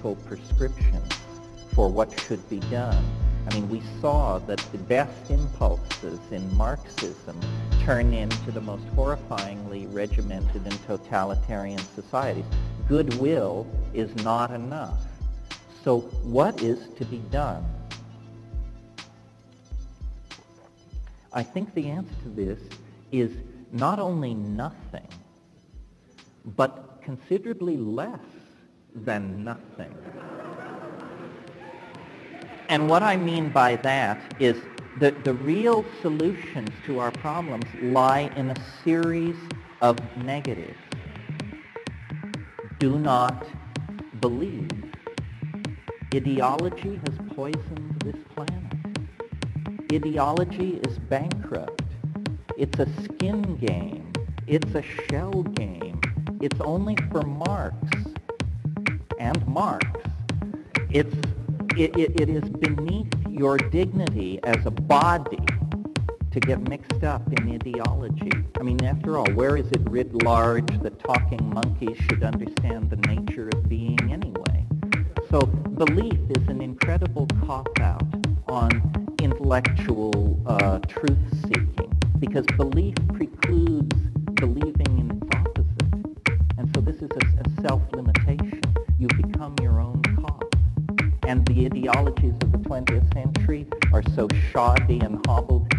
political prescriptions for what should be done. I mean, we saw that the best impulses in Marxism turn into the most horrifyingly regimented and totalitarian societies. Goodwill is not enough. So what is to be done? I think the answer to this is not only nothing, but considerably less than nothing. And what I mean by that is that the real solutions to our problems lie in a series of negatives. Do not believe. Ideology has poisoned this planet. Ideology is bankrupt. It's a skin game. It's a shell game. It's only for marks and Marx. It's it, it, it is beneath your dignity as a body to get mixed up in ideology. I mean, after all, where is it writ large that talking monkeys should understand the nature of being anyway? So belief is an incredible cop-out on intellectual uh, truth-seeking because belief precludes believing and the ideologies of the 20th century are so shoddy and hobbled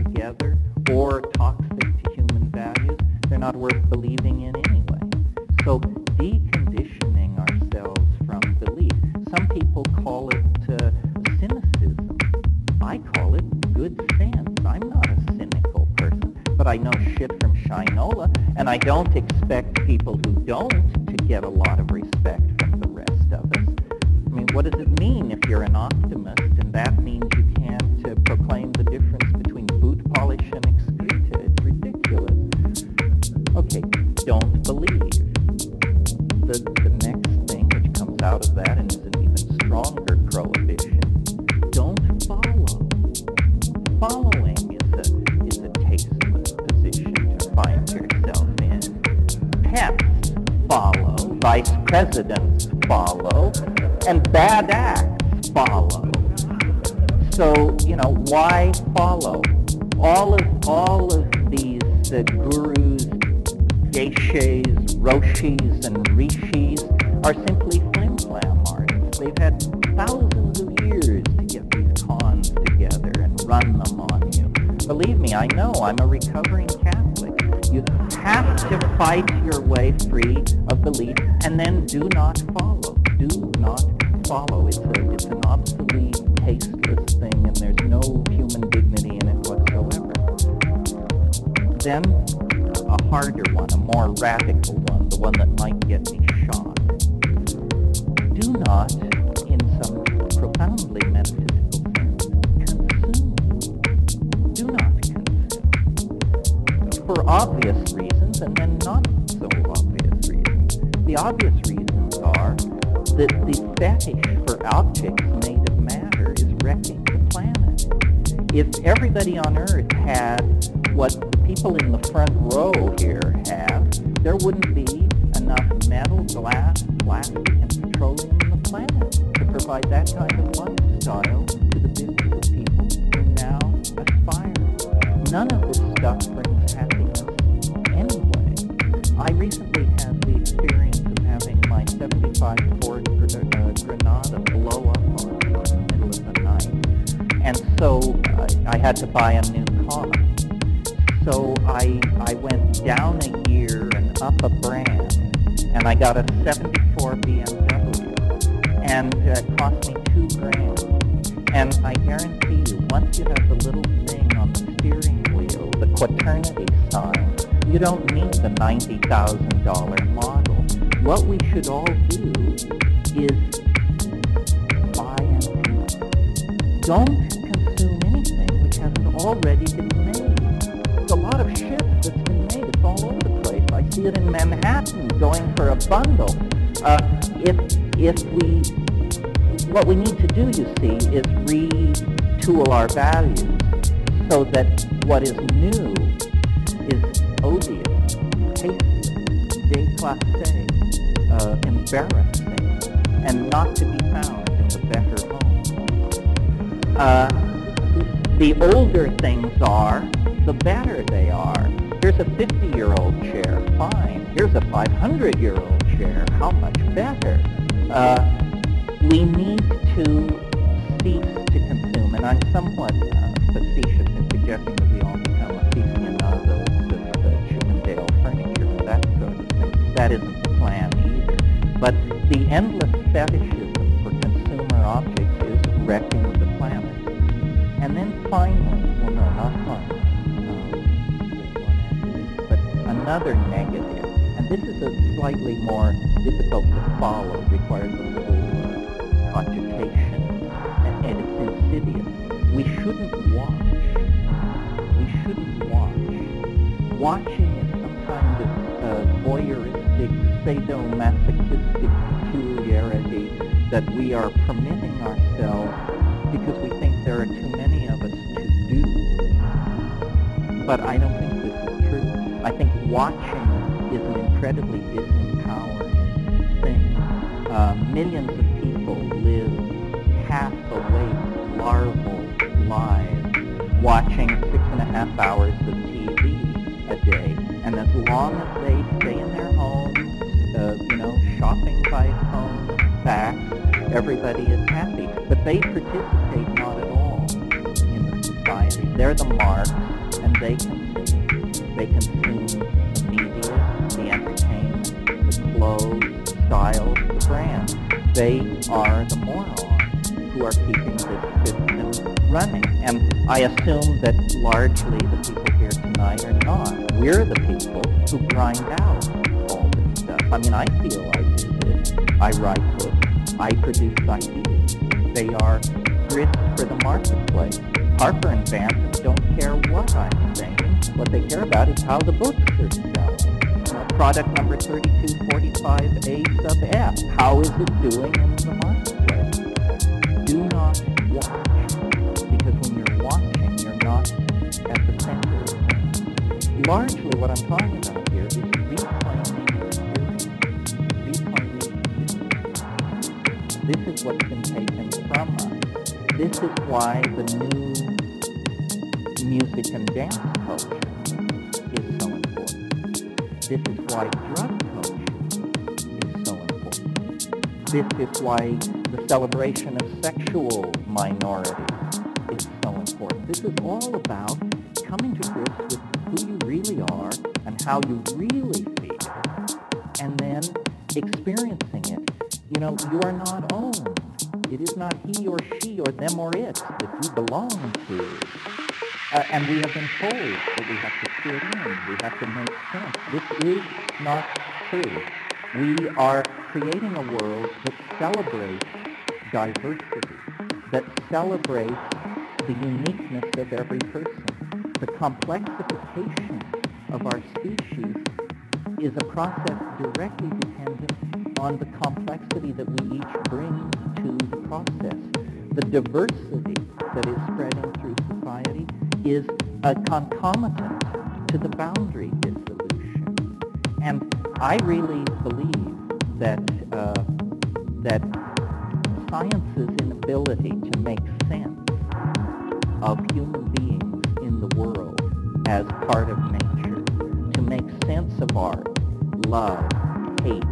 to fight your way free of belief and then do not follow. Do not follow. It's, a, it's an obsolete, tasteless thing, and there's no human dignity in it whatsoever. Then, a harder one, a more radical one, the one that might get me shot. Do not, in some profoundly metaphysical sense, consume. Do not consume. For obvious reasons, and then not so obvious reasons. The obvious reasons are that the fetish for objects made of matter is wrecking the planet. If everybody on Earth had what the people in the front row here have, there wouldn't be enough metal, glass, plastic, and petroleum on the planet to provide that kind of lifestyle had to buy a new car. So I, I went down a year and up a brand, and I got a 74 BMW, and it cost me two grand. And I guarantee you, once you have the little thing on the steering wheel, the quaternity sign, you don't need the $90,000 model. What we should all do is buy and don't already been made. There's a lot of shit that's been made. It's all over the place. I see it in Manhattan going for a bundle. Uh, if if we what we need to do, you see, is retool our values so that what is new is odious, tasteless, déclassé, uh, embarrassing, and not to be found in the better home. Uh, the older things are, the better they are. Here's a 50-year-old chair, fine. Here's a 500-year-old chair, how much better? Uh, we need to cease to consume, and I'm somewhat uh, facetious in suggesting that we all become aficionados of uh, Chippendale furniture and that sort of thing. That isn't the plan either. But the endless fetishism for consumer objects is wrecking the. And then finally, well no, not finally, um, but another negative, and this is a slightly more difficult to follow, requires a little cogitation, and, and it's insidious. We shouldn't watch. We shouldn't watch. Watching is some kind of uh, voyeuristic, sadomasochistic peculiarity that we are permitting ourselves because we think there are too many of us to do. But I don't think this is true. I think watching is an incredibly disempowering thing. Uh, millions of people live half awake larval lives watching six and a half hours of TV a day. And as long as they stay in their homes, uh, you know, shopping by phone, fax, everybody is happy. But they participate They're the marks, and they consume. They consume the media, the entertainment, the clothes, styles, the brands they are the morons who are keeping this system running. And I assume that largely the people here tonight are not. We're the people who grind out all this stuff. I mean, I feel I do this. I write books. I produce ideas. They are grist for the marketplace. Harper and don't care what I'm saying. What they care about is how the books are selling product number 3245A sub F. How is it doing in the marketplace? Do not watch, because when you're watching, you're not at the center. Largely what I'm talking about here is reclaiming. Reclaiming. This is what's been taken from us. This is why the new music and dance culture is so important. this is why drug culture is so important. This is why the celebration of sexual minorities is so important. This is all about coming to grips with who you really are and how you really feel, and then experiencing it. You know, you are not owned. It is not he or she or them or it that you belong to. Uh, and we have been told that we have to fit in, we have to make sense. This is not true. We are creating a world that celebrates diversity, that celebrates the uniqueness of every person. The complexification of our species is a process directly dependent on the complexity that we each bring to the process. The diversity that is spreading through society is a concomitant to the boundary dissolution. And I really believe that, uh, that science's inability to make sense of human beings in the world as part of nature, to make sense of art, love, hate,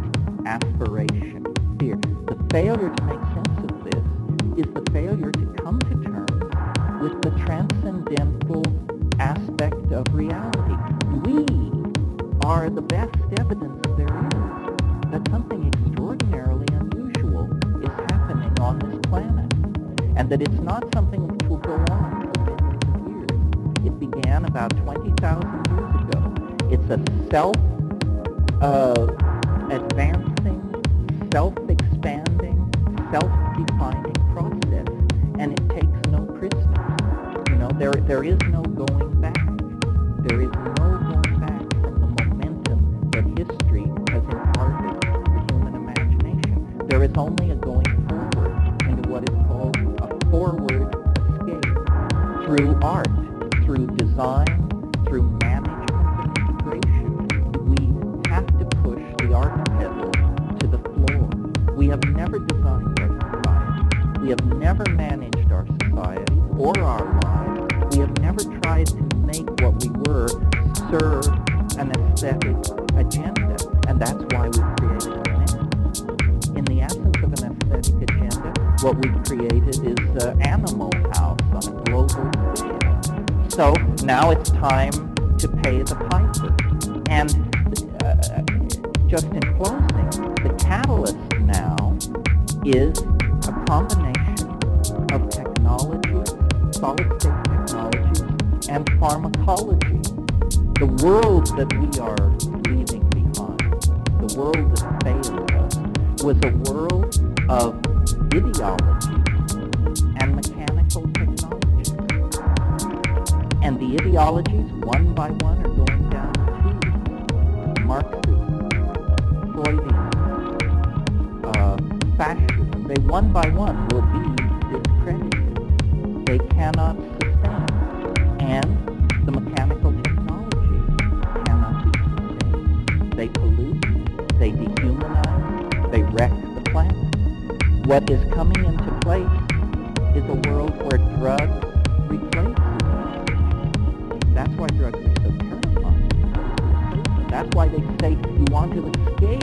aspiration, fear. The failure to make the world that failed us, was a world of ideology and mechanical technology. And the ideologies, one by one, are going down to Marxism, Freudian, uh, fascism. They one by one will be discredited. They cannot sustain. And What is coming into place is a world where drugs replace humanity. That's why drugs are so terrifying. That's why they say you want to escape.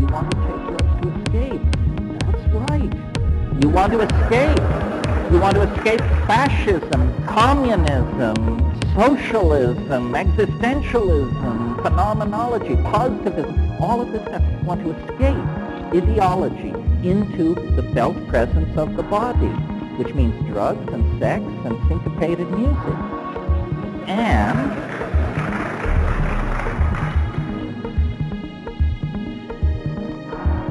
You want to take drugs to escape. That's right. You want to escape. You want to escape fascism, communism, socialism, existentialism, phenomenology, positivism, all of this stuff. You want to escape ideology into the felt presence of the body, which means drugs and sex and syncopated music. And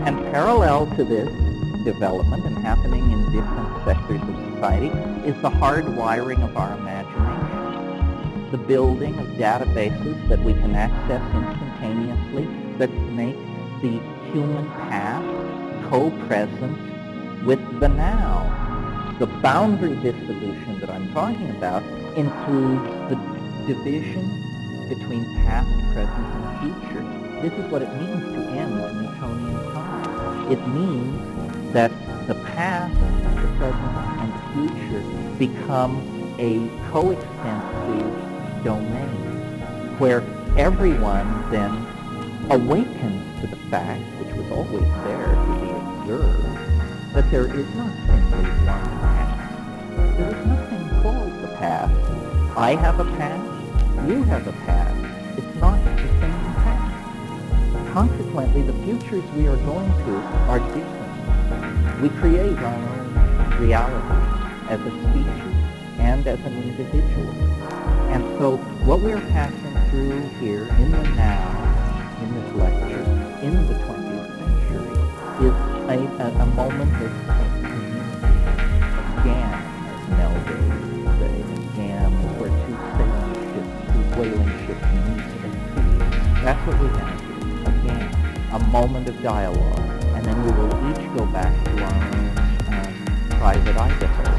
And parallel to this development and happening in different sectors of society is the hardwiring of our imagination. The building of databases that we can access instantaneously that make the human past co-present with the now. The boundary dissolution that I'm talking about includes the division between past, present, and future. This is what it means to end the Newtonian time. It means that the past, the present, and the future become a coextensive domain where everyone then awakens to the fact, which was always there observed, that there is not simply one past. There is nothing called the past. I have a past. You have a past. It's not the same past. Consequently, the futures we are going to are different. We create our own reality as a species and as an individual. And so what we're passing through here in the now, in this lecture, in the 20th century, is a, a, a moment Melville would say. A gam where two sailing ships, two whaling ships meet at sea. That's what we have here, a a moment of dialogue. And then we will each go back to our own um, private Idaho.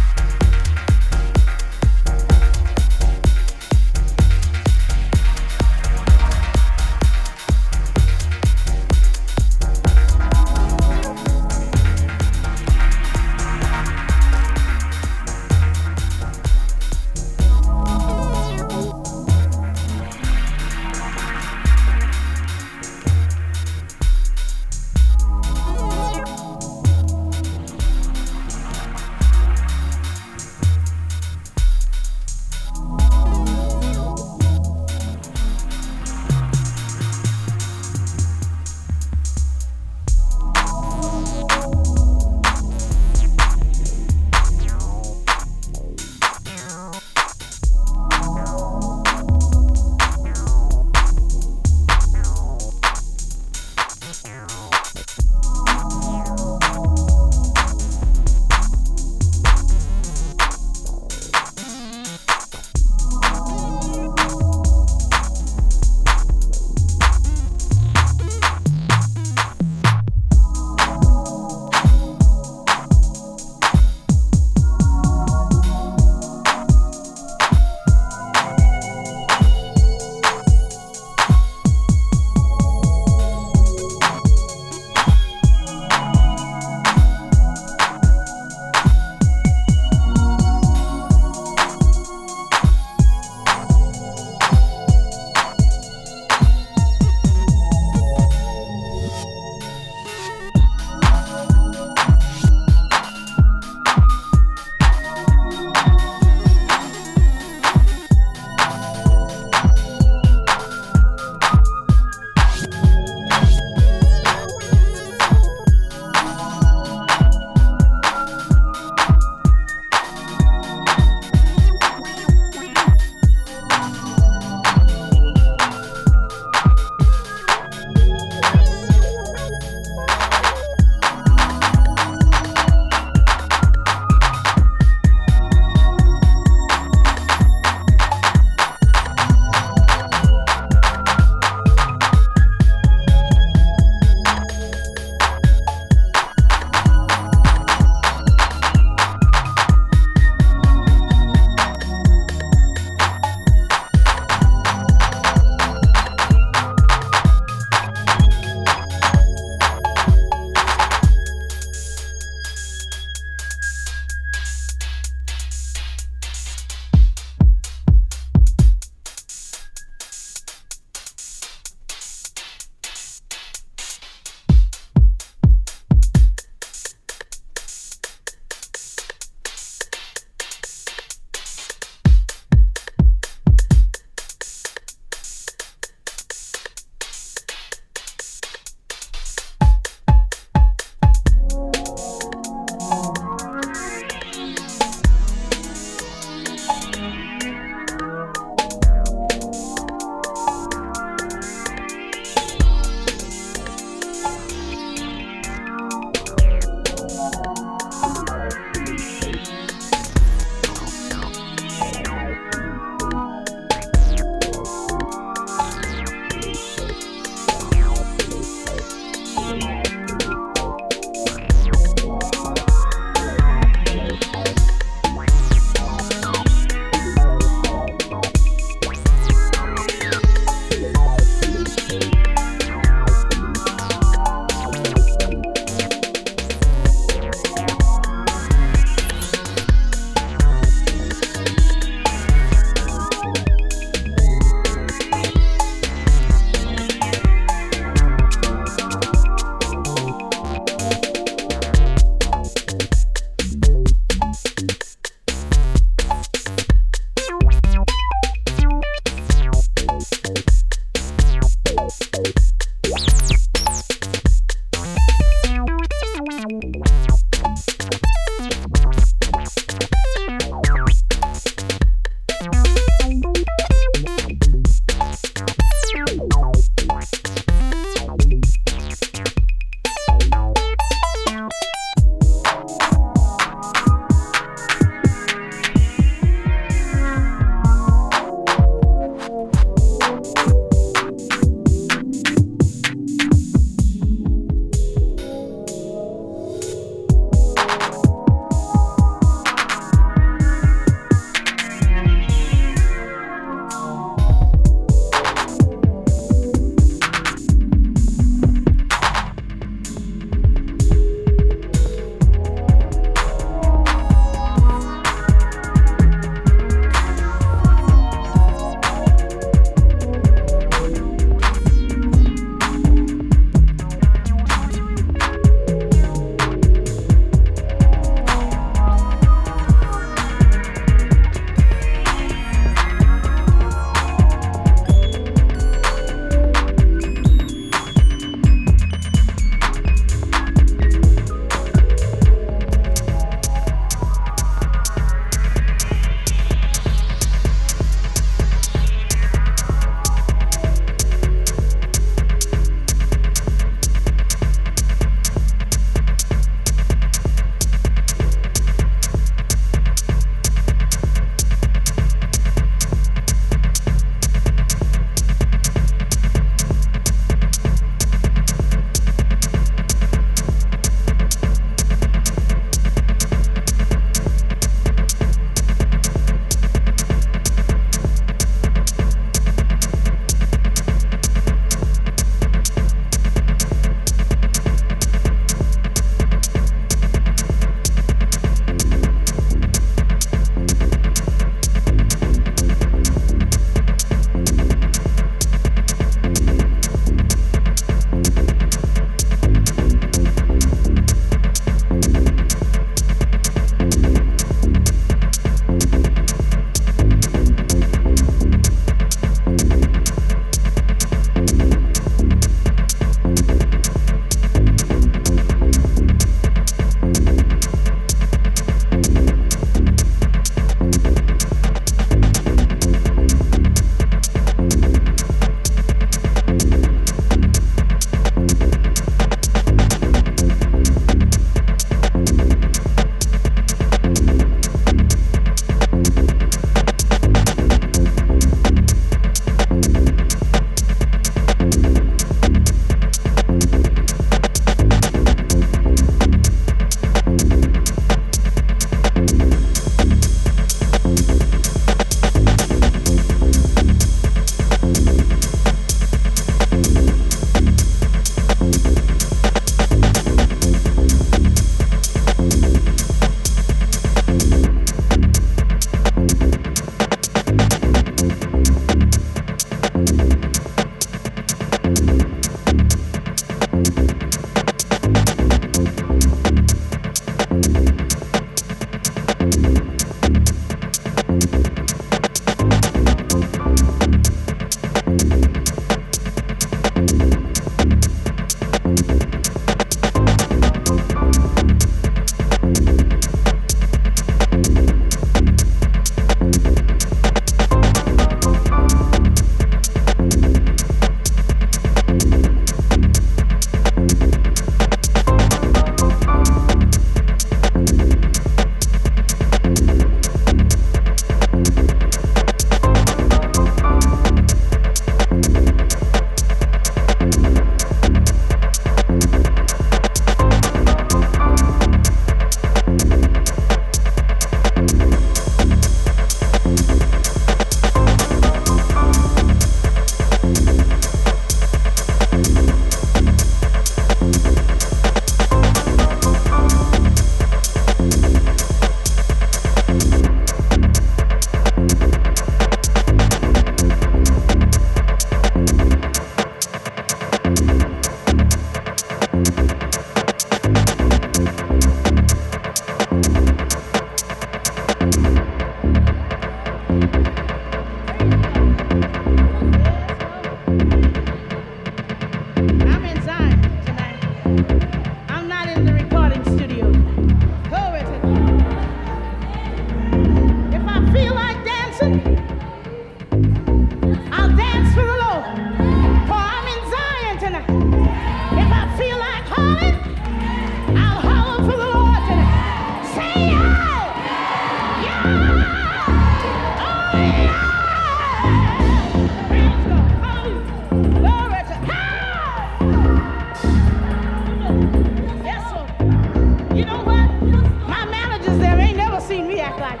back like.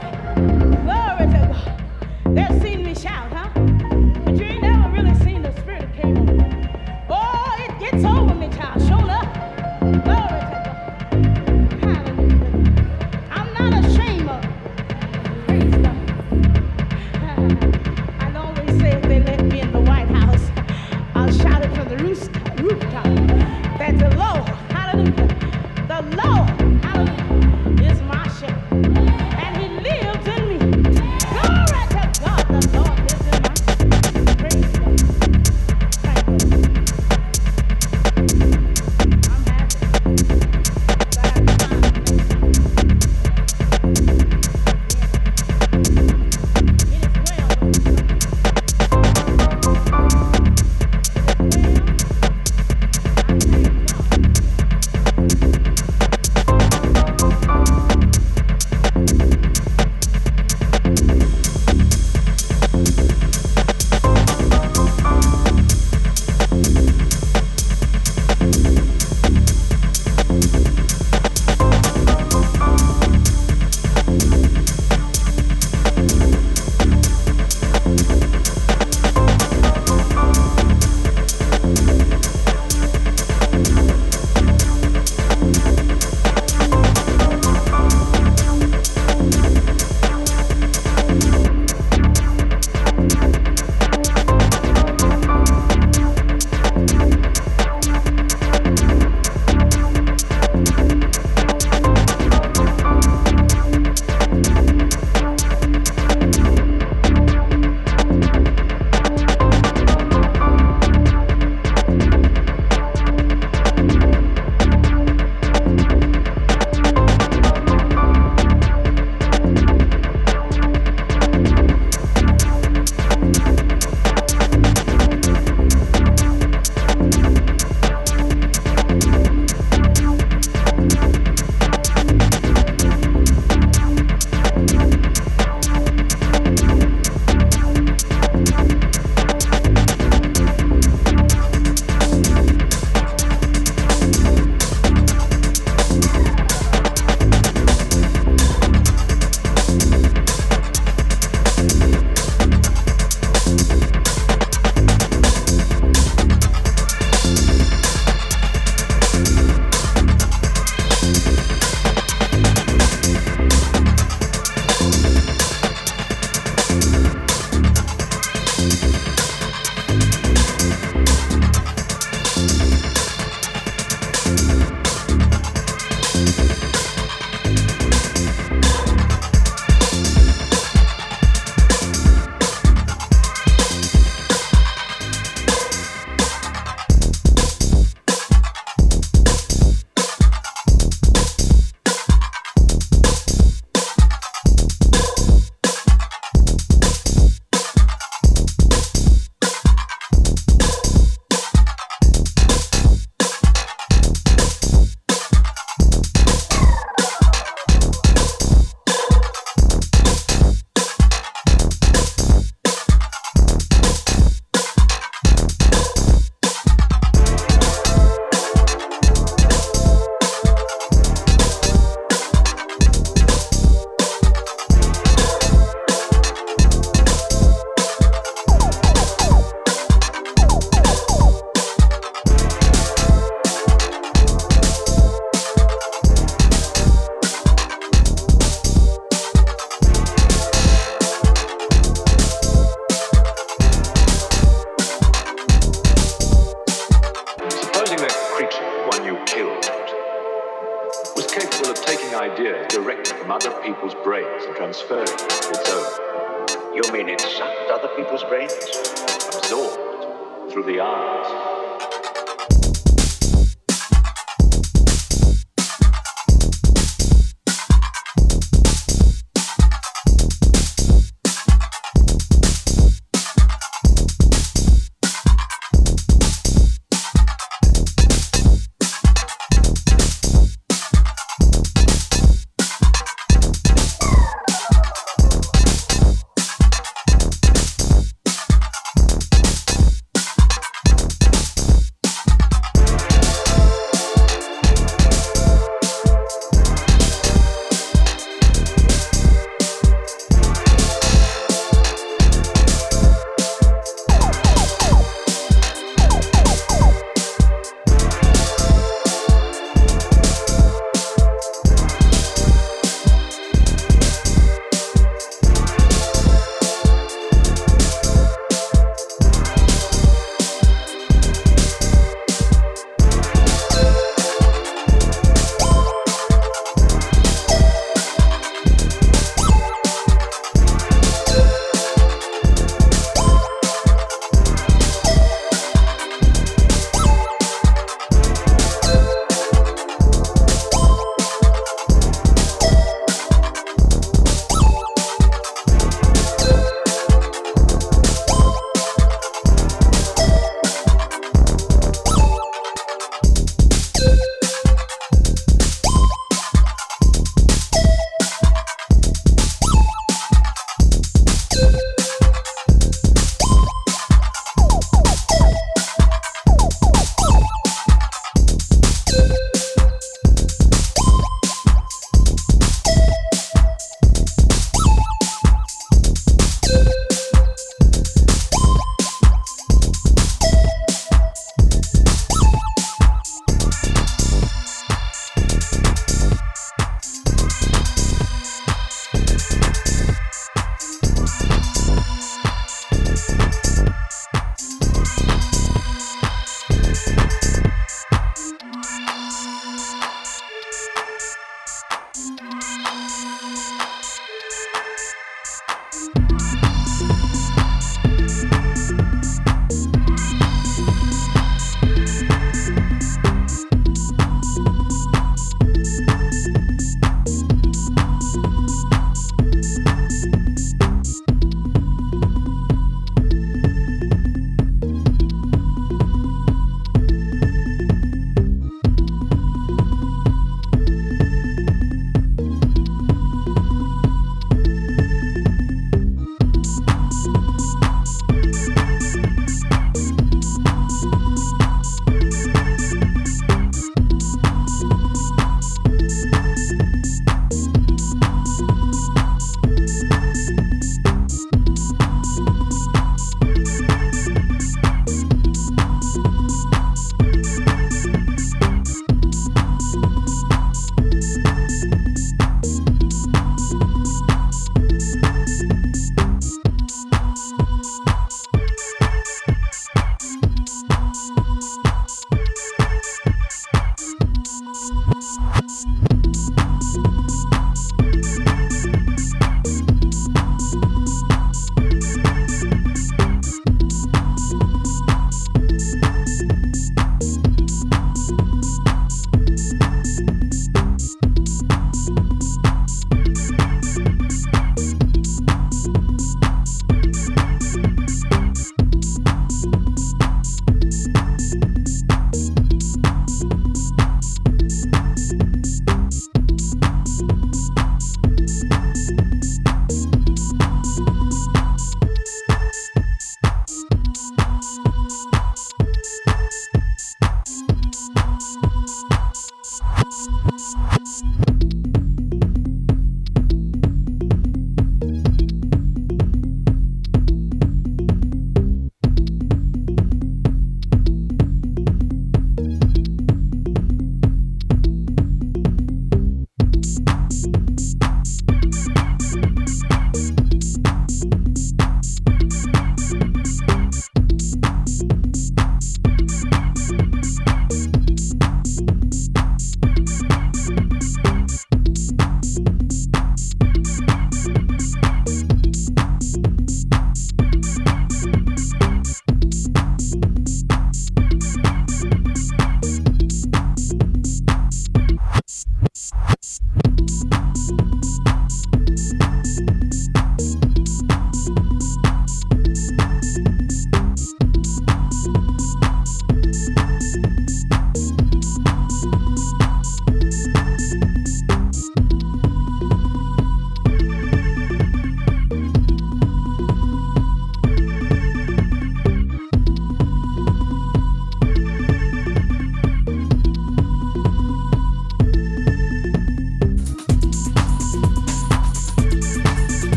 Glory to God. They've seen me shout, huh?